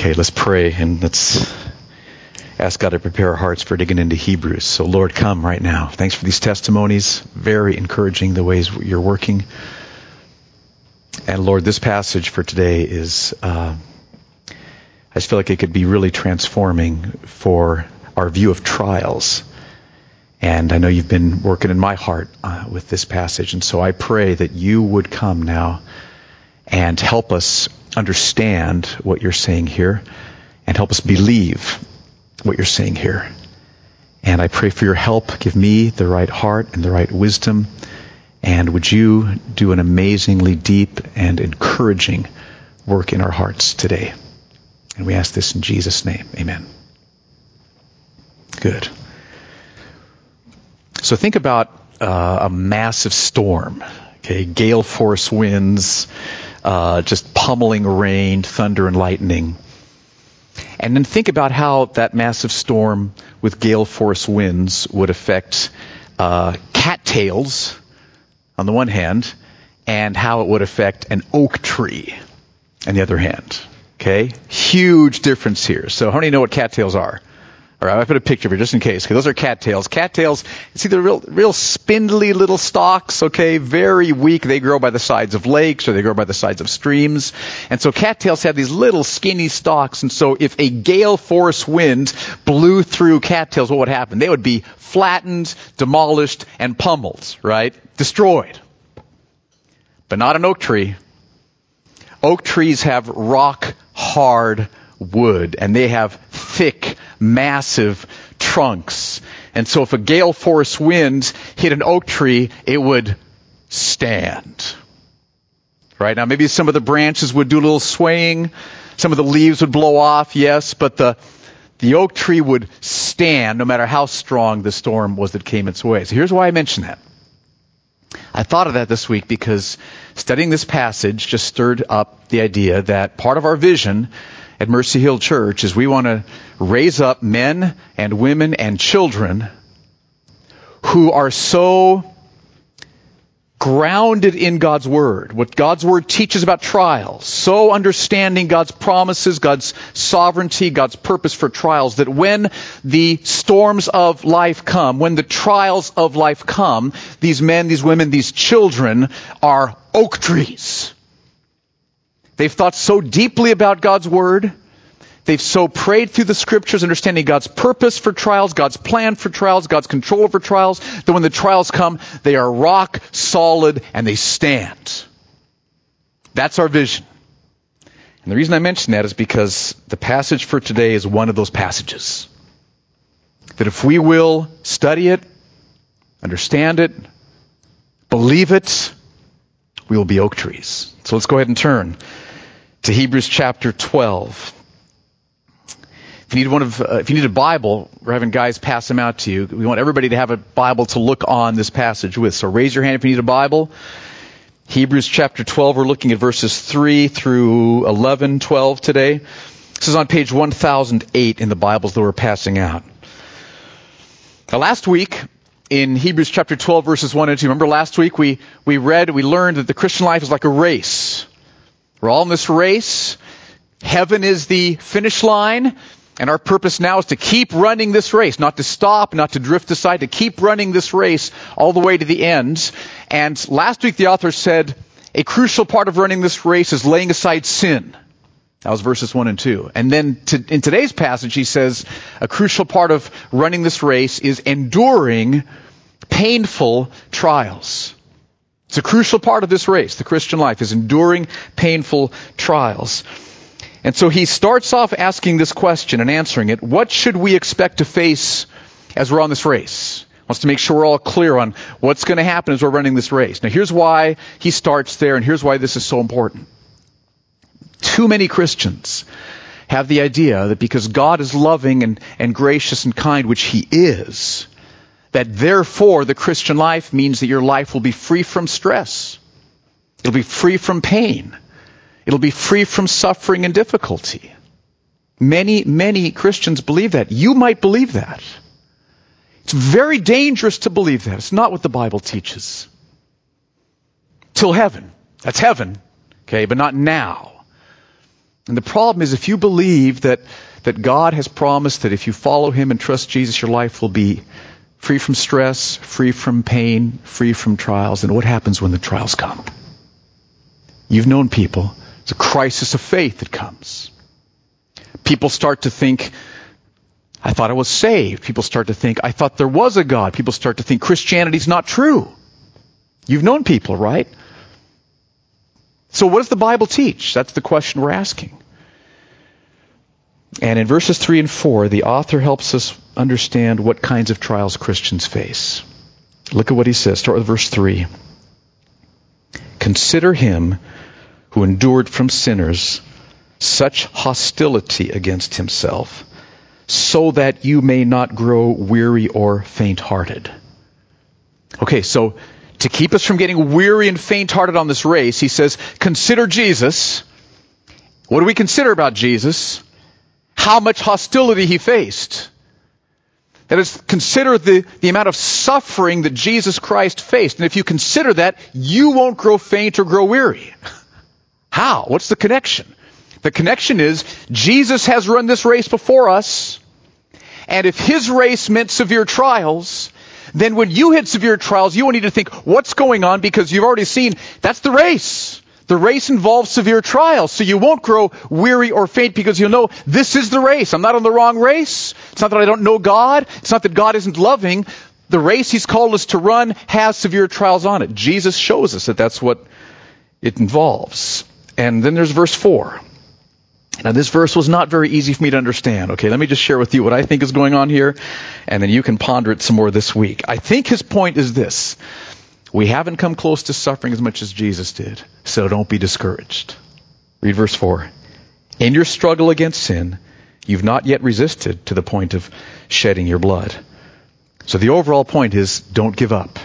Okay, let's pray and let's ask God to prepare our hearts for digging into Hebrews. So, Lord, come right now. Thanks for these testimonies. Very encouraging the ways you're working. And Lord, this passage for today is, uh, I just feel like it could be really transforming for our view of trials. And I know you've been working in my heart uh, with this passage. And so I pray that you would come now and help us understand what you're saying here and help us believe what you're saying here. And I pray for your help. Give me the right heart and the right wisdom. And would you do an amazingly deep and encouraging work in our hearts today? And we ask this in Jesus' name. Amen. Good. So think about uh, a massive storm, okay, gale force winds, uh, just pummeling rain, thunder, and lightning. And then think about how that massive storm with gale force winds would affect uh, cattails on the one hand, and how it would affect an oak tree on the other hand. Okay? Huge difference here. So how many know what cattails are? All right, I put a picture of here just in case. Okay, those are cattails. Cattails, see the real, real spindly little stalks. Okay, very weak. They grow by the sides of lakes or they grow by the sides of streams. And so cattails have these little skinny stalks. And so if a gale force wind blew through cattails, what would happen? They would be flattened, demolished, and pummeled. Right, destroyed. But not an oak tree. Oak trees have rock hard wood and they have thick massive trunks. And so if a gale force wind hit an oak tree, it would stand. Right? Now maybe some of the branches would do a little swaying. Some of the leaves would blow off, yes, but the, the oak tree would stand no matter how strong the storm was that came its way. So here's why I mention that. I thought of that this week because studying this passage just stirred up the idea that part of our vision at Mercy Hill Church is we want to raise up men and women and children who are so grounded in God's Word, what God's Word teaches about trials, so understanding God's promises, God's sovereignty, God's purpose for trials, that when the storms of life come, when the trials of life come, these men, these women, these children are oak trees They've thought so deeply about God's Word. They've so prayed through the scriptures, understanding God's purpose for trials, God's plan for trials, God's control over trials, that when the trials come, they are rock solid and they stand. That's our vision. And the reason I mention that is because the passage for today is one of those passages. That if we will study it, understand it, believe it, we will be oak trees. So let's go ahead and turn to Hebrews chapter 12. If you need one of, uh, if you need a Bible, we're having guys pass them out to you. We want everybody to have a Bible to look on this passage with. So raise your hand if you need a Bible. Hebrews chapter 12, we're looking at verses 3 through 11, 12 today. This is on page 1008 in the Bibles that we're passing out. Now last week, in Hebrews chapter 12 verses 1 and 2, remember last week we, we read, we learned that the Christian life is like a race. We're all in this race. Heaven is the finish line. And our purpose now is to keep running this race, not to stop, not to drift aside, to keep running this race all the way to the end. And last week the author said, a crucial part of running this race is laying aside sin. That was verses 1 and 2. And then to, in today's passage, he says a crucial part of running this race is enduring painful trials. It's a crucial part of this race, the Christian life, is enduring painful trials. And so he starts off asking this question and answering it. What should we expect to face as we're on this race? Wants to make sure we're all clear on what's going to happen as we're running this race. Now here's why he starts there and here's why this is so important. Too many Christians have the idea that because God is loving and, and gracious and kind, which he is, that therefore the Christian life means that your life will be free from stress. It'll be free from pain. It'll be free from suffering and difficulty. Many, many Christians believe that. You might believe that. It's very dangerous to believe that. It's not what the Bible teaches. Till heaven. That's heaven. Okay, but not now. And the problem is if you believe that, that God has promised that if you follow Him and trust Jesus, your life will be free from stress, free from pain, free from trials, And what happens when the trials come? You've known people. It's a crisis of faith that comes. People start to think, I thought I was saved. People start to think, I thought there was a God. People start to think Christianity's not true. You've known people, right? So what does the Bible teach? That's the question we're asking. And in verses 3 and 4, the author helps us understand what kinds of trials Christians face. Look at what he says. Start with verse 3. Consider him who endured from sinners such hostility against himself, so that you may not grow weary or faint hearted. Okay, so to keep us from getting weary and faint hearted on this race, he says, consider Jesus. What do we consider about Jesus? How much hostility he faced. That is, consider the, the amount of suffering that Jesus Christ faced. And if you consider that, you won't grow faint or grow weary. How? What's the connection? The connection is Jesus has run this race before us, and if his race meant severe trials, then when you hit severe trials, you will need to think, what's going on? Because you've already seen that's the race. The race involves severe trials, so you won't grow weary or faint because you'll know this is the race. I'm not on the wrong race. It's not that I don't know God. It's not that God isn't loving. The race He's called us to run has severe trials on it. Jesus shows us that that's what it involves. And then there's verse 4. Now, this verse was not very easy for me to understand. Okay, let me just share with you what I think is going on here, and then you can ponder it some more this week. I think his point is this we haven't come close to suffering as much as Jesus did, so don't be discouraged. Read verse 4. In your struggle against sin, you've not yet resisted to the point of shedding your blood. So the overall point is don't give up.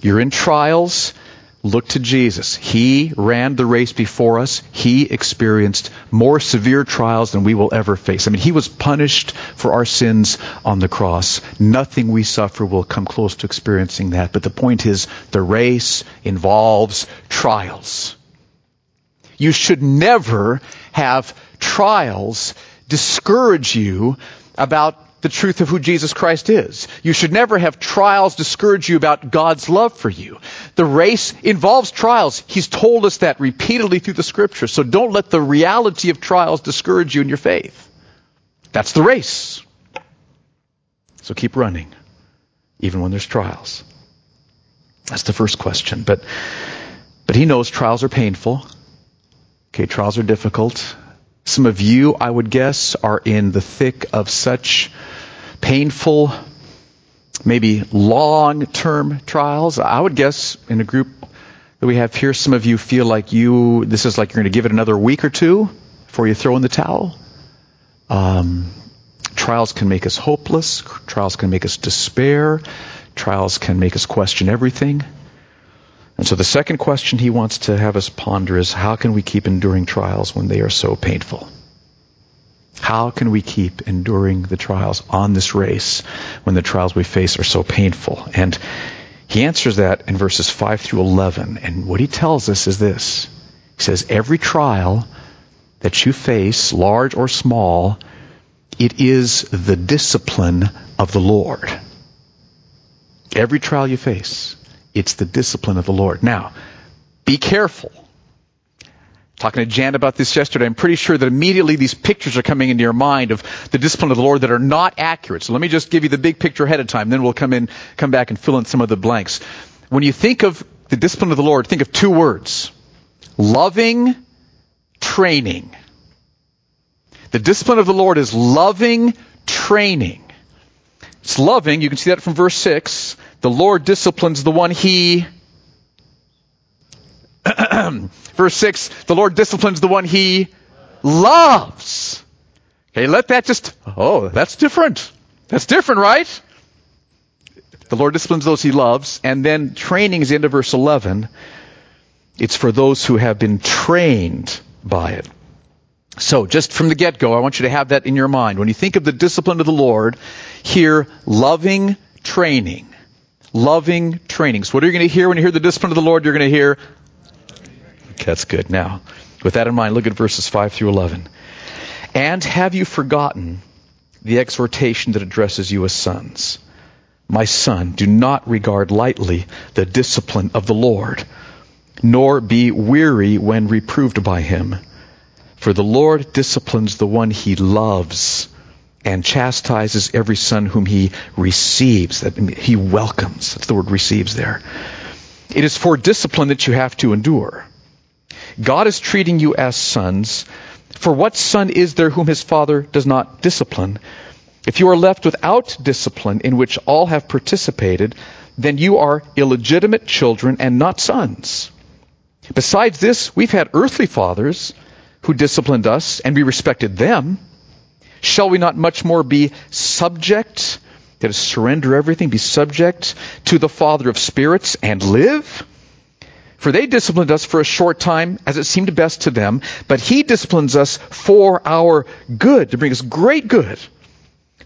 You're in trials. Look to Jesus. He ran the race before us. He experienced more severe trials than we will ever face. I mean, he was punished for our sins on the cross. Nothing we suffer will come close to experiencing that. But the point is, the race involves trials. You should never have trials discourage you about the truth of who Jesus Christ is. You should never have trials discourage you about God's love for you. The race involves trials. He's told us that repeatedly through the scriptures. So don't let the reality of trials discourage you in your faith. That's the race. So keep running, even when there's trials. That's the first question. But, but he knows trials are painful. Okay, trials are difficult. Some of you, I would guess, are in the thick of such painful, maybe long term trials. I would guess in a group that we have here, some of you feel like you, this is like you're going to give it another week or two before you throw in the towel. Um, trials can make us hopeless. Trials can make us despair. Trials can make us question everything. And so the second question he wants to have us ponder is how can we keep enduring trials when they are so painful? How can we keep enduring the trials on this race when the trials we face are so painful? And he answers that in verses 5 through 11. And what he tells us is this. He says, every trial that you face, large or small, it is the discipline of the Lord. Every trial you face, it's the discipline of the Lord. Now, be careful. Talking to Jan about this yesterday, I'm pretty sure that immediately these pictures are coming into your mind of the discipline of the Lord that are not accurate. So let me just give you the big picture ahead of time, then we'll come in, come back and fill in some of the blanks. When you think of the discipline of the Lord, think of two words. Loving training. The discipline of the Lord is loving training. It's loving, you can see that from verse 6. The Lord disciplines the one he. Verse 6 The Lord disciplines the one he loves. Okay, let that just. Oh, that's different. That's different, right? The Lord disciplines those he loves. And then training is into verse 11. It's for those who have been trained by it. So, just from the get go, I want you to have that in your mind. When you think of the discipline of the Lord, hear loving training loving training. So what are you going to hear when you hear the discipline of the Lord? You're going to hear, that's good. Now, With that in mind, look at verses 5 through 11. And have you forgotten the exhortation that addresses you as sons? My son, do not regard lightly the discipline of the Lord, nor be weary when reproved by him. For the Lord disciplines the one he loves and chastises every son whom he receives, that he welcomes. That's the word receives there. It is for discipline that you have to endure. God is treating you as sons. For what son is there whom his father does not discipline? If you are left without discipline in which all have participated, then you are illegitimate children and not sons. Besides this, we've had earthly fathers who disciplined us, and we respected them. Shall we not much more be subject, that is, surrender everything, be subject to the Father of spirits and live? For they disciplined us for a short time as it seemed best to them, but he disciplines us for our good, to bring us great good,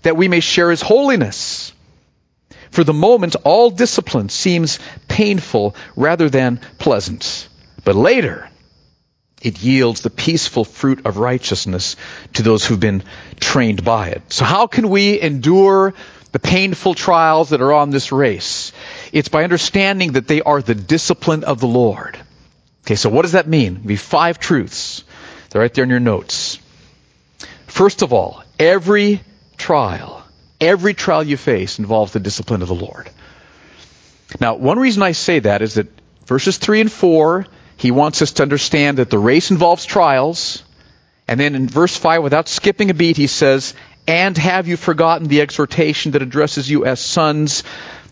that we may share his holiness. For the moment, all discipline seems painful rather than pleasant. But later, it yields the peaceful fruit of righteousness to those who've been trained by it. So how can we endure the painful trials that are on this race? It's by understanding that they are the discipline of the Lord. Okay, so what does that mean? We have five truths. They're right there in your notes. First of all, every trial, every trial you face involves the discipline of the Lord. Now, one reason I say that is that verses 3 and 4, he wants us to understand that the race involves trials. And then in verse 5, without skipping a beat, he says, And have you forgotten the exhortation that addresses you as sons?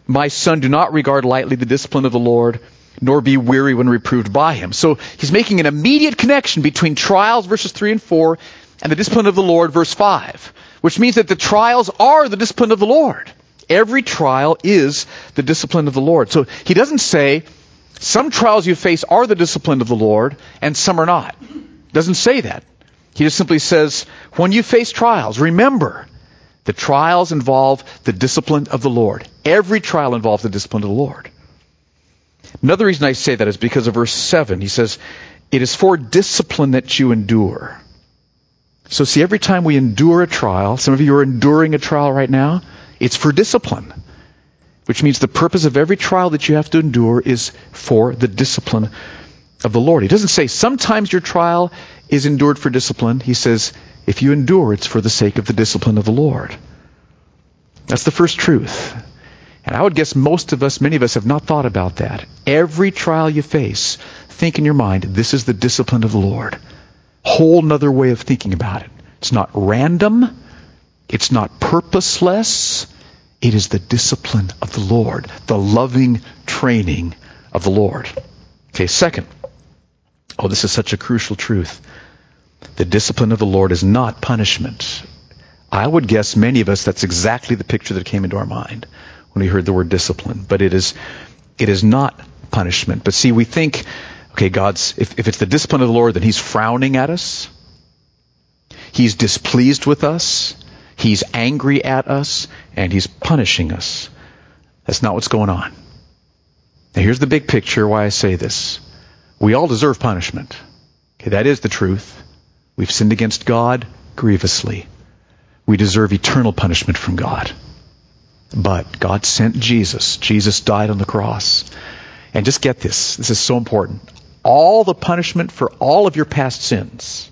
My son, do not regard lightly the discipline of the Lord, nor be weary when reproved by him. So he's making an immediate connection between trials, verses 3 and 4, and the discipline of the Lord, verse 5, which means that the trials are the discipline of the Lord. Every trial is the discipline of the Lord. So he doesn't say, some trials you face are the discipline of the Lord, and some are not. Doesn't say that. He just simply says, when you face trials, remember the trials involve the discipline of the Lord. Every trial involves the discipline of the Lord. Another reason I say that is because of verse 7. He says, It is for discipline that you endure. So, see, every time we endure a trial, some of you are enduring a trial right now, it's for discipline. Which means the purpose of every trial that you have to endure is for the discipline of the Lord. He doesn't say sometimes your trial is endured for discipline. He says if you endure, it's for the sake of the discipline of the Lord. That's the first truth. And I would guess most of us, many of us, have not thought about that. Every trial you face, think in your mind, this is the discipline of the Lord. Whole nother way of thinking about it. It's not random. It's not purposeless. It is the discipline of the Lord, the loving training of the Lord. Okay, second. Oh, this is such a crucial truth. The discipline of the Lord is not punishment. I would guess many of us that's exactly the picture that came into our mind when we heard the word discipline. But it is it is not punishment. But see, we think, okay, God's if, if it's the discipline of the Lord, then He's frowning at us. He's displeased with us. He's angry at us, and He's punishing us. That's not what's going on. Now here's the big picture why I say this. We all deserve punishment. Okay, that is the truth. We've sinned against God grievously. We deserve eternal punishment from God. But God sent Jesus. Jesus died on the cross. And just get this. This is so important. All the punishment for all of your past sins.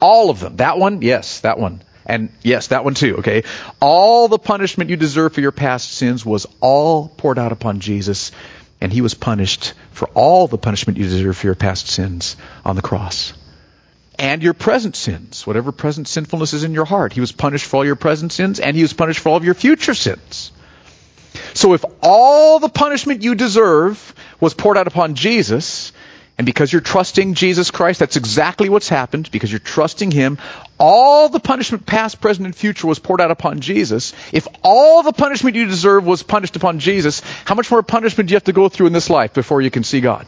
All of them. That one? Yes, that one. And yes, that one too, okay? All the punishment you deserve for your past sins was all poured out upon Jesus, and he was punished for all the punishment you deserve for your past sins on the cross and your present sins, whatever present sinfulness is in your heart. He was punished for all your present sins, and he was punished for all of your future sins. So if all the punishment you deserve was poured out upon Jesus, and because you're trusting Jesus Christ, that's exactly what's happened, because you're trusting Him, all the punishment past, present, and future was poured out upon Jesus. If all the punishment you deserve was punished upon Jesus, how much more punishment do you have to go through in this life before you can see God?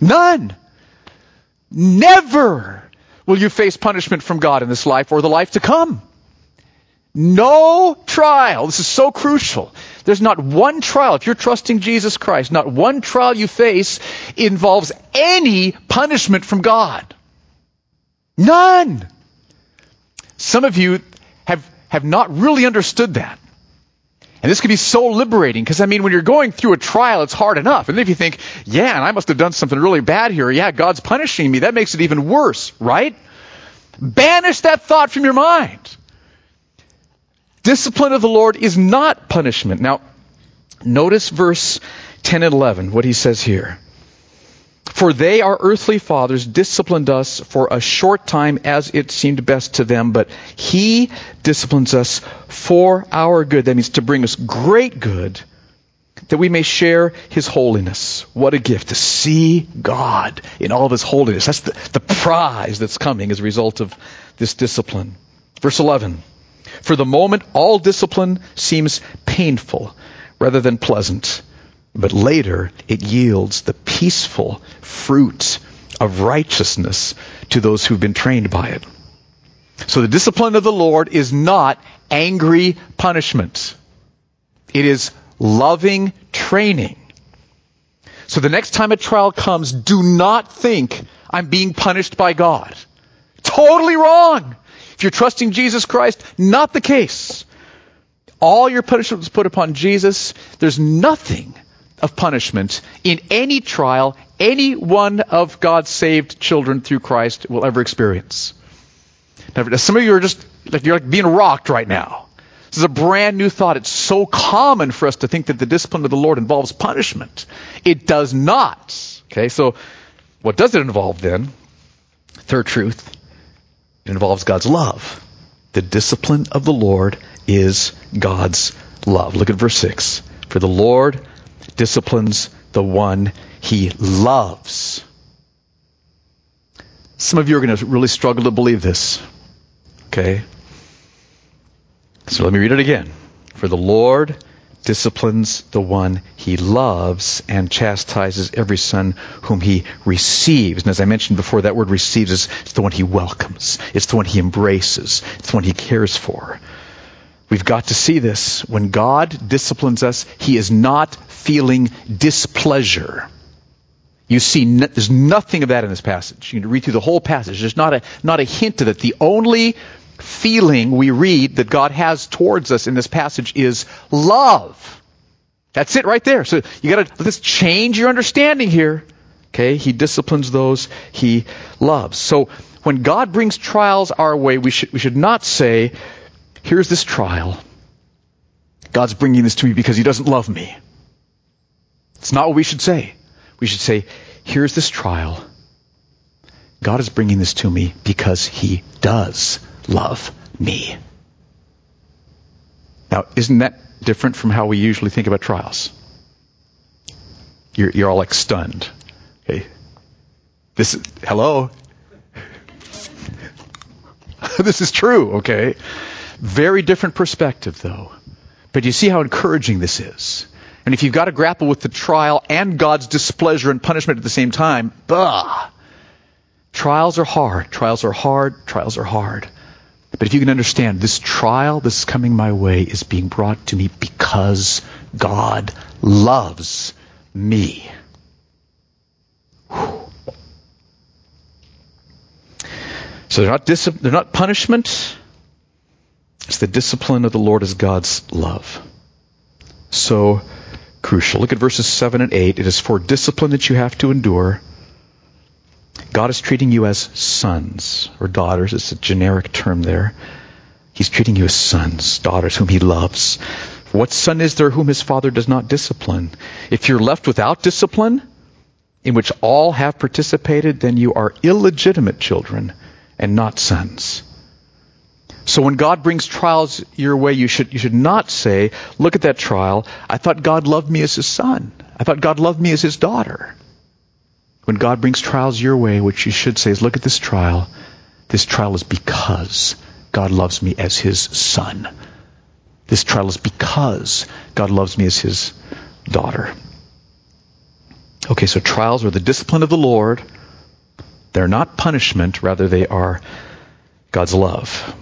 None. Never will you face punishment from God in this life or the life to come. No trial. This is so crucial. There's not one trial. If you're trusting Jesus Christ, not one trial you face involves any punishment from God. None. Some of you have, have not really understood that. And this can be so liberating because, I mean, when you're going through a trial, it's hard enough. And if you think, yeah, and I must have done something really bad here. Yeah, God's punishing me. That makes it even worse, right? Banish that thought from your mind. Discipline of the Lord is not punishment. Now, notice verse 10 and 11, what he says here. For they, our earthly fathers, disciplined us for a short time as it seemed best to them, but He disciplines us for our good. That means to bring us great good, that we may share His holiness. What a gift to see God in all of His holiness. That's the, the prize that's coming as a result of this discipline. Verse 11. For the moment, all discipline seems painful rather than pleasant but later, it yields the peaceful fruit of righteousness to those who've been trained by it. So the discipline of the Lord is not angry punishment. It is loving training. So the next time a trial comes, do not think I'm being punished by God. Totally wrong. If you're trusting Jesus Christ, not the case. All your punishment was put upon Jesus. There's nothing of punishment in any trial any one of God's saved children through Christ will ever experience. Now, some of you are just like you're like being rocked right now. This is a brand new thought. It's so common for us to think that the discipline of the Lord involves punishment. It does not. Okay, so what does it involve then? Third truth. It involves God's love. The discipline of the Lord is God's love. Look at verse 6. For the Lord disciplines the one he loves. Some of you are going to really struggle to believe this. Okay? So let me read it again. For the Lord disciplines the one he loves and chastises every son whom he receives. And as I mentioned before, that word receives is the one he welcomes. It's the one he embraces. It's the one he cares for. We've got to see this. When God disciplines us, He is not feeling displeasure. You see, there's nothing of that in this passage. You can read through the whole passage. There's not a, not a hint of it. The only feeling we read that God has towards us in this passage is love. That's it right there. So you gotta, let's change your understanding here. Okay? He disciplines those he loves. So when God brings trials our way, we should, we should not say, here's this trial. God's bringing this to me because he doesn't love me. It's not what we should say. We should say, here's this trial. God is bringing this to me because he does love me. Now, isn't that different from how we usually think about trials? You're, you're all like stunned. Okay. This, is, hello? this is true, okay? Very different perspective, though. But you see how encouraging this is. And if you've got to grapple with the trial and God's displeasure and punishment at the same time, bah! Trials are hard. Trials are hard. Trials are hard. But if you can understand, this trial this coming my way is being brought to me because God loves me. Whew. So they're not, dis- they're not punishment. It's the discipline of the Lord as God's love. So crucial. Look at verses 7 and 8. It is for discipline that you have to endure. God is treating you as sons or daughters. It's a generic term there. He's treating you as sons, daughters, whom he loves. What son is there whom his father does not discipline? If you're left without discipline, in which all have participated, then you are illegitimate children and not sons. So when God brings trials your way, you should, you should not say, look at that trial. I thought God loved me as his son. I thought God loved me as his daughter. When God brings trials your way, what you should say is, look at this trial. This trial is because God loves me as his son. This trial is because God loves me as his daughter. Okay, so trials are the discipline of the Lord. They're not punishment, rather, they are God's love.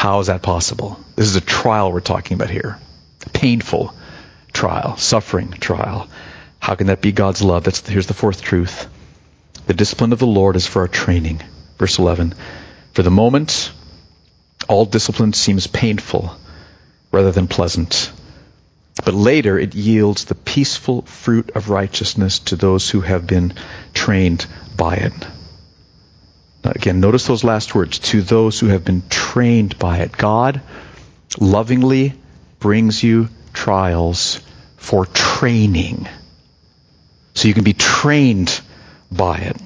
How is that possible? This is a trial we're talking about here. A painful trial, suffering trial. How can that be God's love? That's, here's the fourth truth. The discipline of the Lord is for our training. Verse 11. For the moment, all discipline seems painful rather than pleasant. But later it yields the peaceful fruit of righteousness to those who have been trained by it. Now again, notice those last words. To those who have been trained by it. God lovingly brings you trials for training. So you can be trained by it.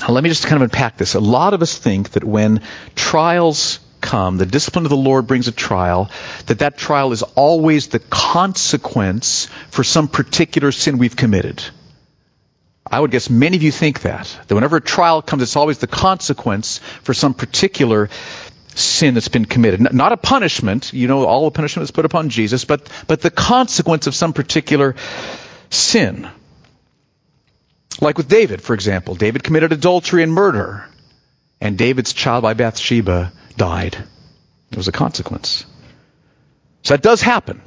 Now, let me just kind of unpack this. A lot of us think that when trials come, the discipline of the Lord brings a trial, that that trial is always the consequence for some particular sin we've committed. I would guess many of you think that. That whenever a trial comes, it's always the consequence for some particular sin that's been committed. Not a punishment, you know, all the punishment is put upon Jesus, but, but the consequence of some particular sin. Like with David, for example. David committed adultery and murder, and David's child by Bathsheba died. It was a consequence. So that does happen.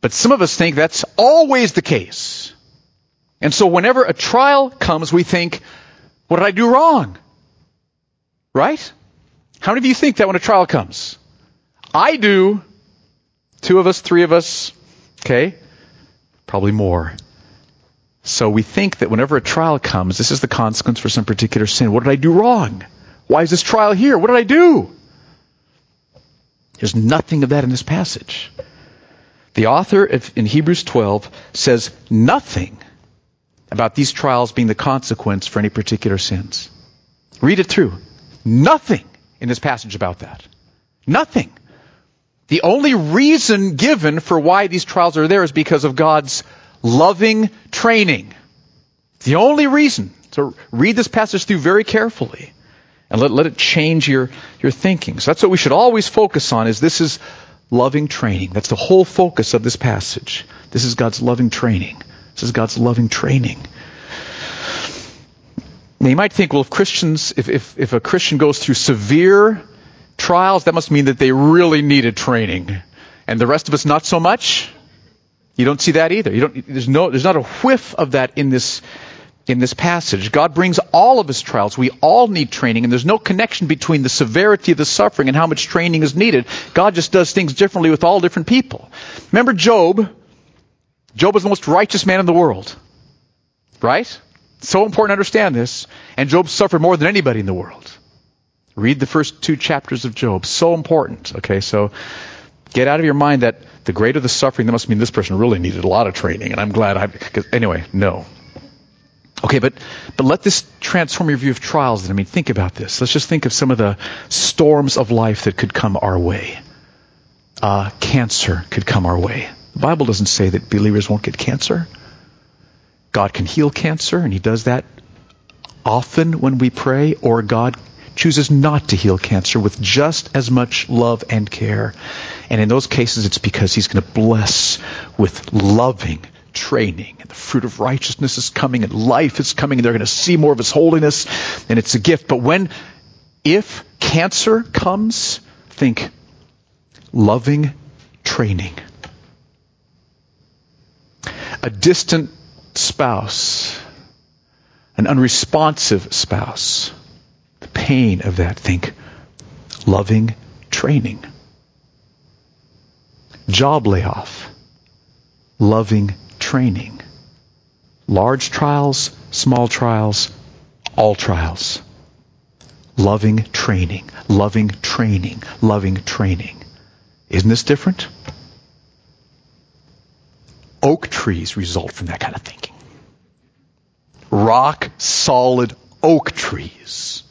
But some of us think that's always the case. And so whenever a trial comes, we think, what did I do wrong? Right? How many of you think that when a trial comes? I do. Two of us, three of us. Okay? Probably more. So we think that whenever a trial comes, this is the consequence for some particular sin. What did I do wrong? Why is this trial here? What did I do? There's nothing of that in this passage. The author in Hebrews 12 says nothing about these trials being the consequence for any particular sins. Read it through. Nothing in this passage about that. Nothing. The only reason given for why these trials are there is because of God's loving training. The only reason. So read this passage through very carefully and let, let it change your, your thinking. So that's what we should always focus on is this is loving training. That's the whole focus of this passage. This is God's loving training. This is God's loving training. Now you might think, well, if Christians, if, if, if a Christian goes through severe trials, that must mean that they really needed training. And the rest of us not so much? You don't see that either. You don't, there's, no, there's not a whiff of that in this, in this passage. God brings all of his trials. We all need training, and there's no connection between the severity of the suffering and how much training is needed. God just does things differently with all different people. Remember Job? Job was the most righteous man in the world. Right? So important to understand this. And Job suffered more than anybody in the world. Read the first two chapters of Job. So important. Okay, so get out of your mind that the greater the suffering, that must mean this person really needed a lot of training, and I'm glad I. Cause Anyway, no. Okay, but but let this transform your view of trials. I mean, think about this. Let's just think of some of the storms of life that could come our way. Uh, cancer could come our way. The Bible doesn't say that believers won't get cancer. God can heal cancer, and He does that often when we pray, or God chooses not to heal cancer with just as much love and care. And in those cases, it's because he's going to bless with loving training. And the fruit of righteousness is coming, and life is coming, and they're going to see more of his holiness, and it's a gift. But when, if cancer comes, think loving training. A distant spouse, an unresponsive spouse the pain of that, think loving training. Job layoff, loving training. Large trials, small trials, all trials. Loving training, loving training, loving training. Isn't this different? Oak trees result from that kind of thinking. Rock solid oak trees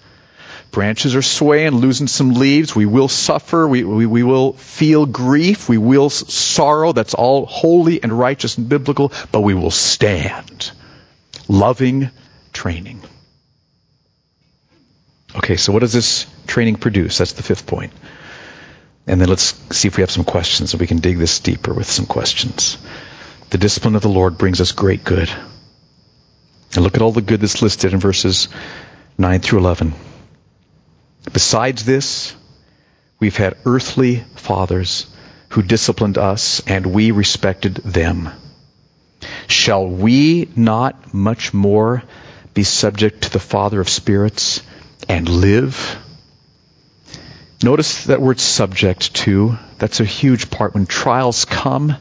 branches are swaying, losing some leaves. We will suffer. We, we, we will feel grief. We will sorrow. That's all holy and righteous and biblical, but we will stand. Loving training. Okay, so what does this training produce? That's the fifth point. And then let's see if we have some questions and we can dig this deeper with some questions. The discipline of the Lord brings us great good. And look at all the good that's listed in verses 9 through 11. Besides this, we've had earthly fathers who disciplined us, and we respected them. Shall we not much more be subject to the Father of spirits and live? Notice that word subject to. That's a huge part. When trials come,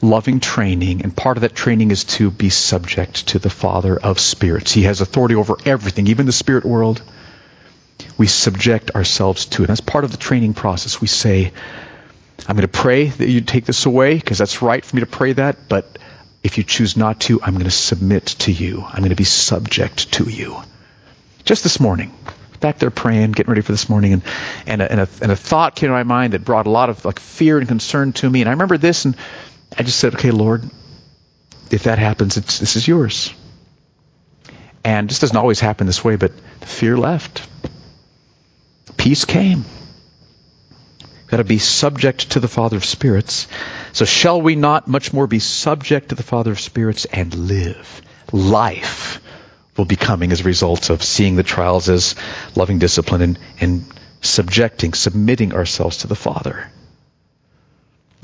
loving training, and part of that training is to be subject to the Father of spirits. He has authority over everything, even the spirit world. We subject ourselves to it. That's part of the training process. We say, I'm going to pray that you take this away because that's right for me to pray that, but if you choose not to, I'm going to submit to you. I'm going to be subject to you. Just this morning, back there praying, getting ready for this morning, and, and, a, and, a, and a thought came to my mind that brought a lot of like fear and concern to me. And I remember this, and I just said, okay, Lord, if that happens, this is yours. And this doesn't always happen this way, but the fear left. Peace came. We've got to be subject to the Father of spirits. So shall we not much more be subject to the Father of spirits and live? Life will be coming as a result of seeing the trials as loving discipline and, and subjecting, submitting ourselves to the Father.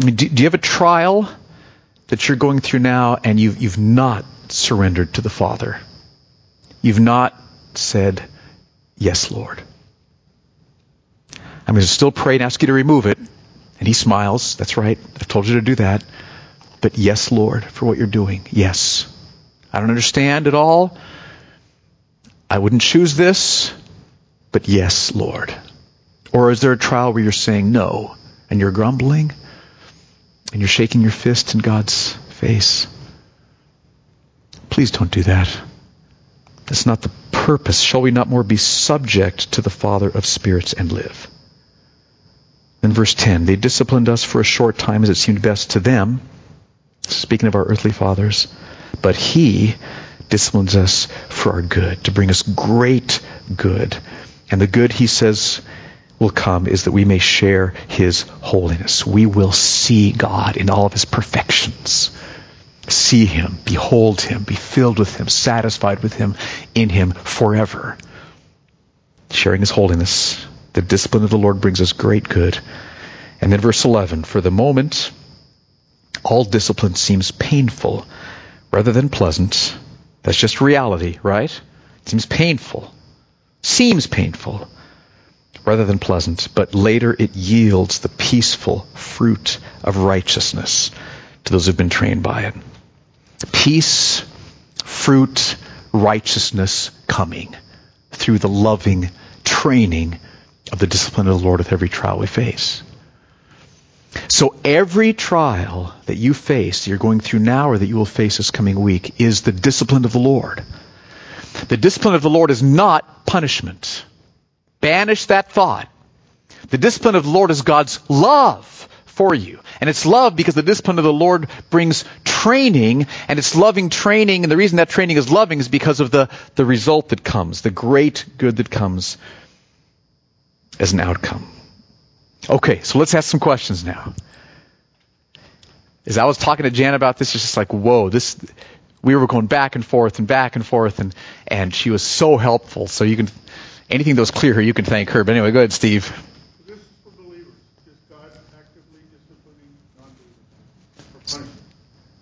I mean, do, do, you have a trial that you're going through now and you've, you've not surrendered to the Father? You've not said, Yes, Lord. I'm going to still pray and ask you to remove it. And he smiles. That's right. I've told you to do that. But yes, Lord, for what you're doing. Yes. I don't understand at all. I wouldn't choose this. But yes, Lord. Or is there a trial where you're saying no and you're grumbling and you're shaking your fist in God's face? Please don't do that. That's not the purpose. Shall we not more be subject to the Father of spirits and live? Then verse 10, they disciplined us for a short time as it seemed best to them, speaking of our earthly fathers, but he disciplines us for our good, to bring us great good. And the good, he says, will come is that we may share his holiness. We will see God in all of his perfections. See him, behold him, be filled with him, satisfied with him, in him forever. Sharing his holiness the discipline of the Lord brings us great good. And then verse 11, for the moment, all discipline seems painful rather than pleasant. That's just reality, right? It seems painful. Seems painful rather than pleasant, but later it yields the peaceful fruit of righteousness to those who've been trained by it. Peace, fruit, righteousness coming through the loving training of the discipline of the Lord with every trial we face. So every trial that you face, you're going through now or that you will face this coming week, is the discipline of the Lord. The discipline of the Lord is not punishment. Banish that thought. The discipline of the Lord is God's love for you. And it's love because the discipline of the Lord brings training, and it's loving training, and the reason that training is loving is because of the, the result that comes, the great good that comes as an outcome. Okay, so let's ask some questions now. As I was talking to Jan about this, it's just like, whoa, this, we were going back and forth and back and forth, and, and she was so helpful. So you can, anything that was clear here, you can thank her. But anyway, go ahead, Steve. This is for believers. Is God actively disciplining non-believers?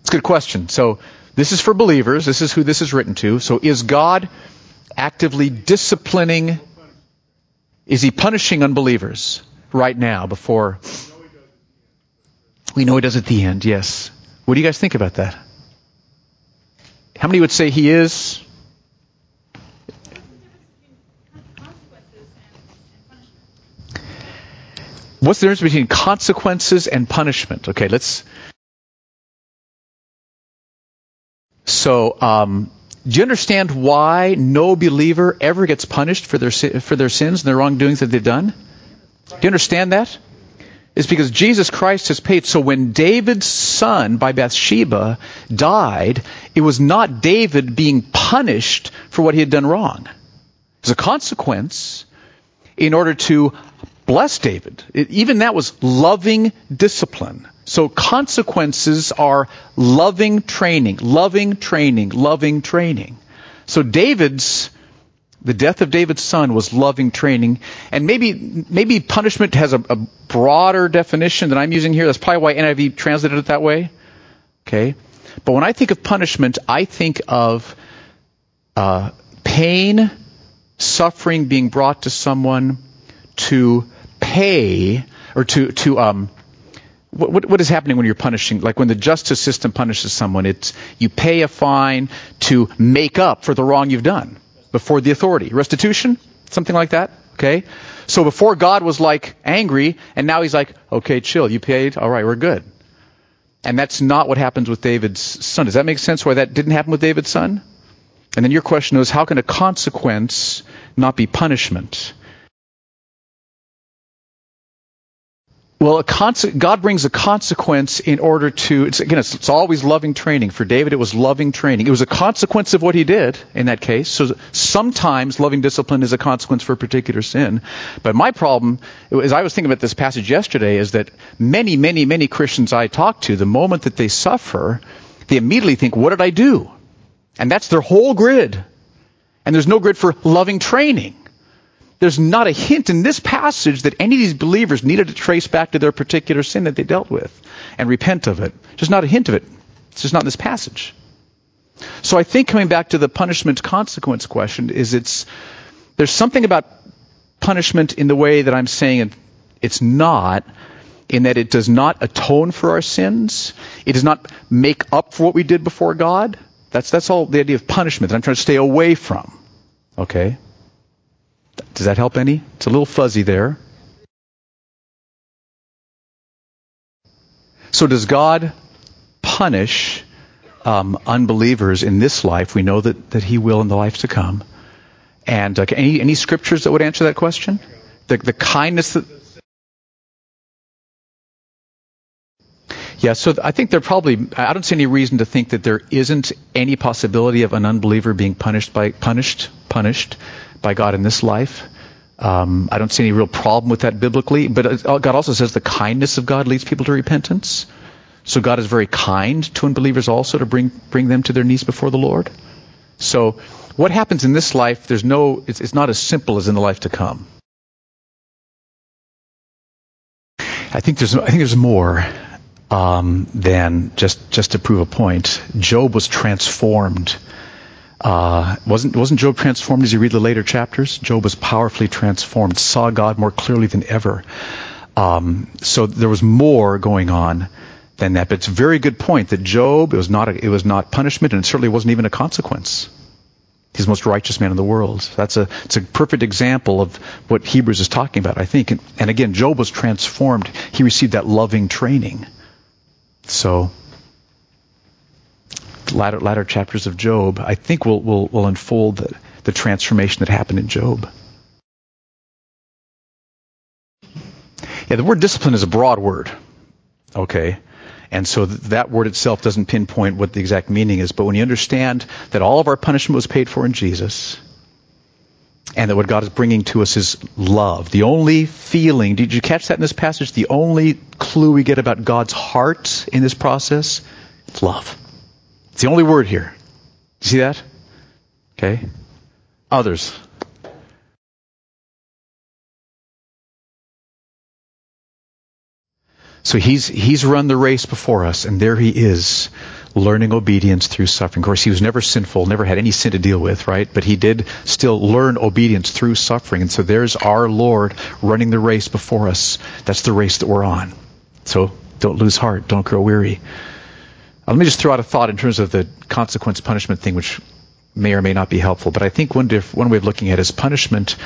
It's a good question. So this is for believers. This is who this is written to. So is God actively disciplining is he punishing unbelievers right now before? We know he does at the end, yes. What do you guys think about that? How many would say he is? What's the difference between consequences and punishment? Okay, let's. So, um, do you understand why no believer ever gets punished for their for their sins and their wrongdoings that they've done? Do you understand that? It's because Jesus Christ has paid. So when David's son by Bathsheba died, it was not David being punished for what he had done wrong. It was a consequence in order to bless David. It, even that was loving discipline. So consequences are loving training, loving training, loving training. So David's the death of David's son was loving training, and maybe maybe punishment has a, a broader definition than I'm using here. That's probably why NIV translated it that way. Okay, but when I think of punishment, I think of uh, pain, suffering being brought to someone to pay or to to um what, what is happening when you're punishing like when the justice system punishes someone it's you pay a fine to make up for the wrong you've done before the authority. Restitution? Something like that? Okay. So before god was like angry and now he's like okay chill you paid? All right we're good. And that's not what happens with david's son. Does that make sense why that didn't happen with david's son? And then your question is how can a consequence not be punishment Well, conse- God brings a consequence in order to, it's, again, it's, it's, always loving training. For David, it was loving training. It was a consequence of what he did in that case. So sometimes loving discipline is a consequence for a particular sin. But my problem, as I was thinking about this passage yesterday, is that many, many, many Christians I talk to, the moment that they suffer, they immediately think, what did I do? And that's their whole grid. And there's no grid for loving training there's not a hint in this passage that any of these believers needed to trace back to their particular sin that they dealt with and repent of it. Just not a hint of it. It's just not in this passage. So I think coming back to the punishment consequence question is it's there's something about punishment in the way that I'm saying it, it's not in that it does not atone for our sins. It does not make up for what we did before God. That's that's all the idea of punishment that I'm trying to stay away from. Okay? Does that help any? It's a little fuzzy there. So, does God punish um, unbelievers in this life? We know that, that He will in the life to come. And uh, any, any scriptures that would answer that question? The, the kindness that. Yeah, so I think there probably, I don't see any reason to think that there isn't any possibility of an unbeliever being punished by, punished, punished by God in this life. Um, I don't see any real problem with that biblically, but uh, God also says the kindness of God leads people to repentance. So God is very kind to unbelievers also to bring bring them to their knees before the Lord. So what happens in this life? There's no. It's, it's not as simple as in the life to come. I think there's. I think there's more um, than just just to prove a point. Job was transformed uh, wasn't wasn't Job transformed as you read the later chapters? Job was powerfully transformed, saw God more clearly than ever. Um, so there was more going on than that. But it's a very good point that Job it was not a, it was not punishment, and it certainly wasn't even a consequence. He's the most righteous man in the world. That's a it's a perfect example of what Hebrews is talking about, I think. And, and again, Job was transformed. He received that loving training. So latter, latter chapters of Job, I think will will, will unfold the, the transformation that happened in Job. Yeah, the word discipline is a broad word. Okay. And so that word itself doesn't pinpoint what the exact meaning is. But when you understand that all of our punishment was paid for in Jesus, and that what God is bringing to us is love. The only feeling, did you catch that in this passage? The only clue we get about God's heart in this process? It's love. It's the only word here. You see that? Okay. Others. So he's he's run the race before us, and there he is, learning obedience through suffering. Of course, he was never sinful, never had any sin to deal with, right? But he did still learn obedience through suffering. And so there's our Lord running the race before us. That's the race that we're on. So don't lose heart, don't grow weary. Uh, let me just throw out a thought in terms of the consequence punishment thing, which may or may not be helpful. But I think one, diff- one way of looking at it is punishment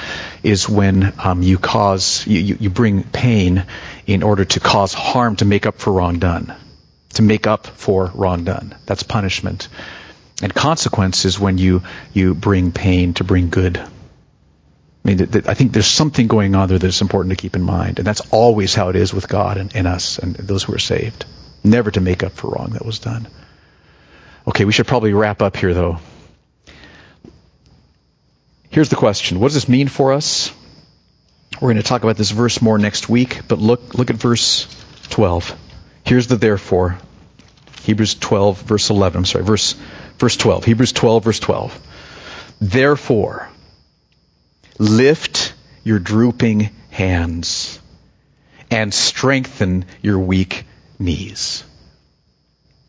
is when um, you cause, you, you, you bring pain in order to cause harm to make up for wrong done. To make up for wrong done. That's punishment. And consequence is when you, you bring pain to bring good. I mean, th- th- I think there's something going on there that's important to keep in mind. And that's always how it is with God and, and us and those who are saved. Never to make up for wrong that was done. Okay, we should probably wrap up here, though. Here's the question What does this mean for us? We're going to talk about this verse more next week, but look, look at verse 12. Here's the therefore. Hebrews 12, verse 11. I'm sorry, verse, verse 12. Hebrews 12, verse 12. Therefore, lift your drooping hands and strengthen your weak knees.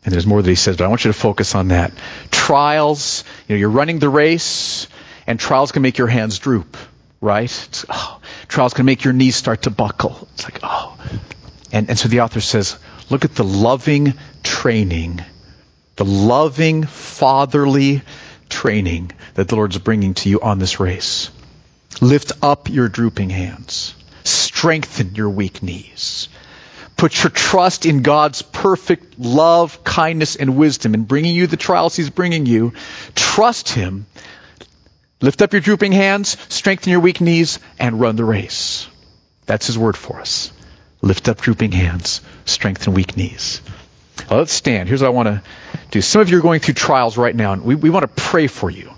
And there's more that he says, but I want you to focus on that. Trials, you know, you're running the race, And trials can make your hands droop, right? Oh, trials can make your knees start to buckle. It's like, oh. And, and so the author says, look at the loving training, the loving fatherly training that the Lord's bringing to you on this race. Lift up your drooping hands. Strengthen your weak knees. Put your trust in God's perfect love, kindness, and wisdom in bringing you the trials He's bringing you. Trust Him. Lift up your drooping hands, strengthen your weak knees, and run the race. That's His word for us. Lift up drooping hands, strengthen weak knees. Well, let's stand. Here's what I want to do. Some of you are going through trials right now, and we, we want to pray for you.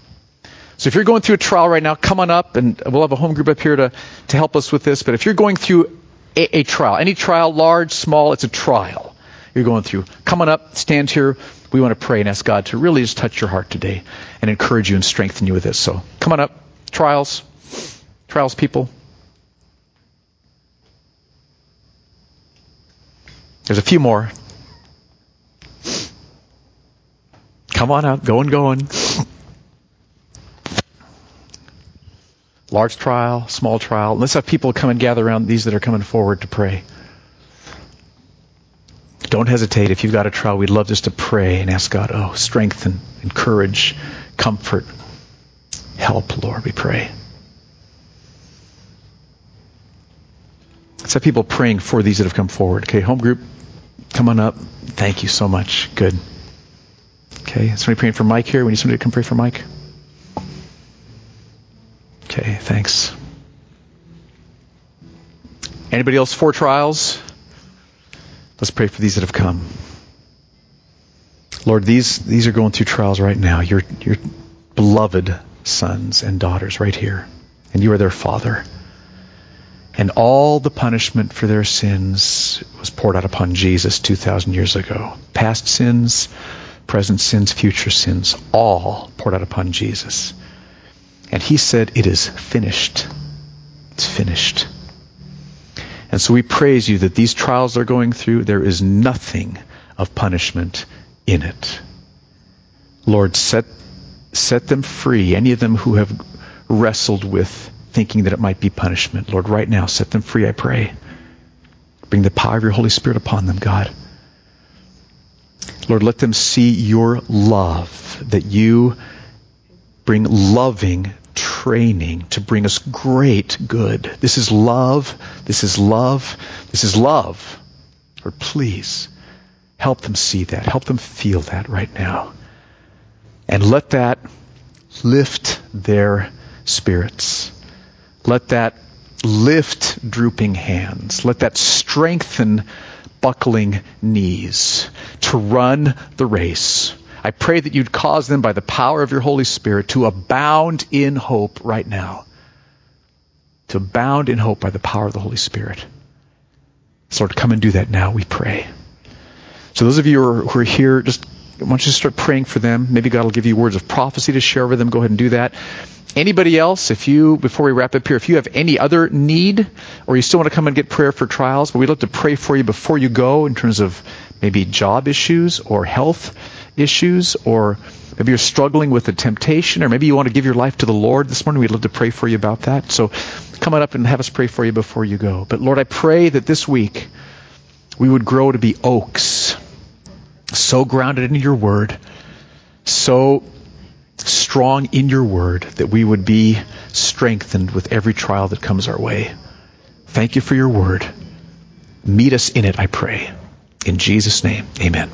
So if you're going through a trial right now, come on up, and we'll have a home group up here to, to help us with this. But if you're going through a, a trial. Any trial, large, small, it's a trial you're going through. Come on up, stand here. We want to pray and ask God to really just touch your heart today and encourage you and strengthen you with this. So come on up. Trials. Trials, people. There's a few more. Come on up. Going, going. large trial, small trial. Let's have people come and gather around these that are coming forward to pray. Don't hesitate. If you've got a trial, we'd love just to pray and ask God, oh, strengthen, encourage, comfort, help, Lord, we pray. Let's have people praying for these that have come forward. Okay, home group, come on up. Thank you so much. Good. Okay, somebody praying for Mike here. We need somebody to come pray for Mike. Okay, thanks. Anybody else for trials? Let's pray for these that have come. Lord, these, these are going through trials right now. Your, your beloved sons and daughters right here. And you are their father. And all the punishment for their sins was poured out upon Jesus 2,000 years ago. Past sins, present sins, future sins, all poured out upon Jesus. And he said, It is finished. It's finished. And so we praise you that these trials they're going through, there is nothing of punishment in it. Lord, set, set them free, any of them who have wrestled with thinking that it might be punishment. Lord, right now, set them free, I pray. Bring the power of your Holy Spirit upon them, God. Lord, let them see your love, that you bring loving training to bring us great good. This is love. This is love. This is love. Lord, please help them see that. Help them feel that right now. And let that lift their spirits. Let that lift drooping hands. Let that strengthen buckling knees to run the race I pray that you'd cause them by the power of your Holy Spirit to abound in hope right now. To abound in hope by the power of the Holy Spirit. Lord, come and do that now, we pray. So those of you who are here, just why don't you start praying for them? Maybe God will give you words of prophecy to share with them. Go ahead and do that. Anybody else, if you, before we wrap up here, if you have any other need, or you still want to come and get prayer for trials, but we'd love to pray for you before you go in terms of maybe job issues or health issues, or maybe you're struggling with a temptation, or maybe you want to give your life to the Lord this morning. We'd love to pray for you about that. So come on up and have us pray for you before you go. But Lord, I pray that this week we would grow to be oaks, so grounded in your word, so strong in your word that we would be strengthened with every trial that comes our way. Thank you for your word. Meet us in it, I pray. In Jesus' name, amen.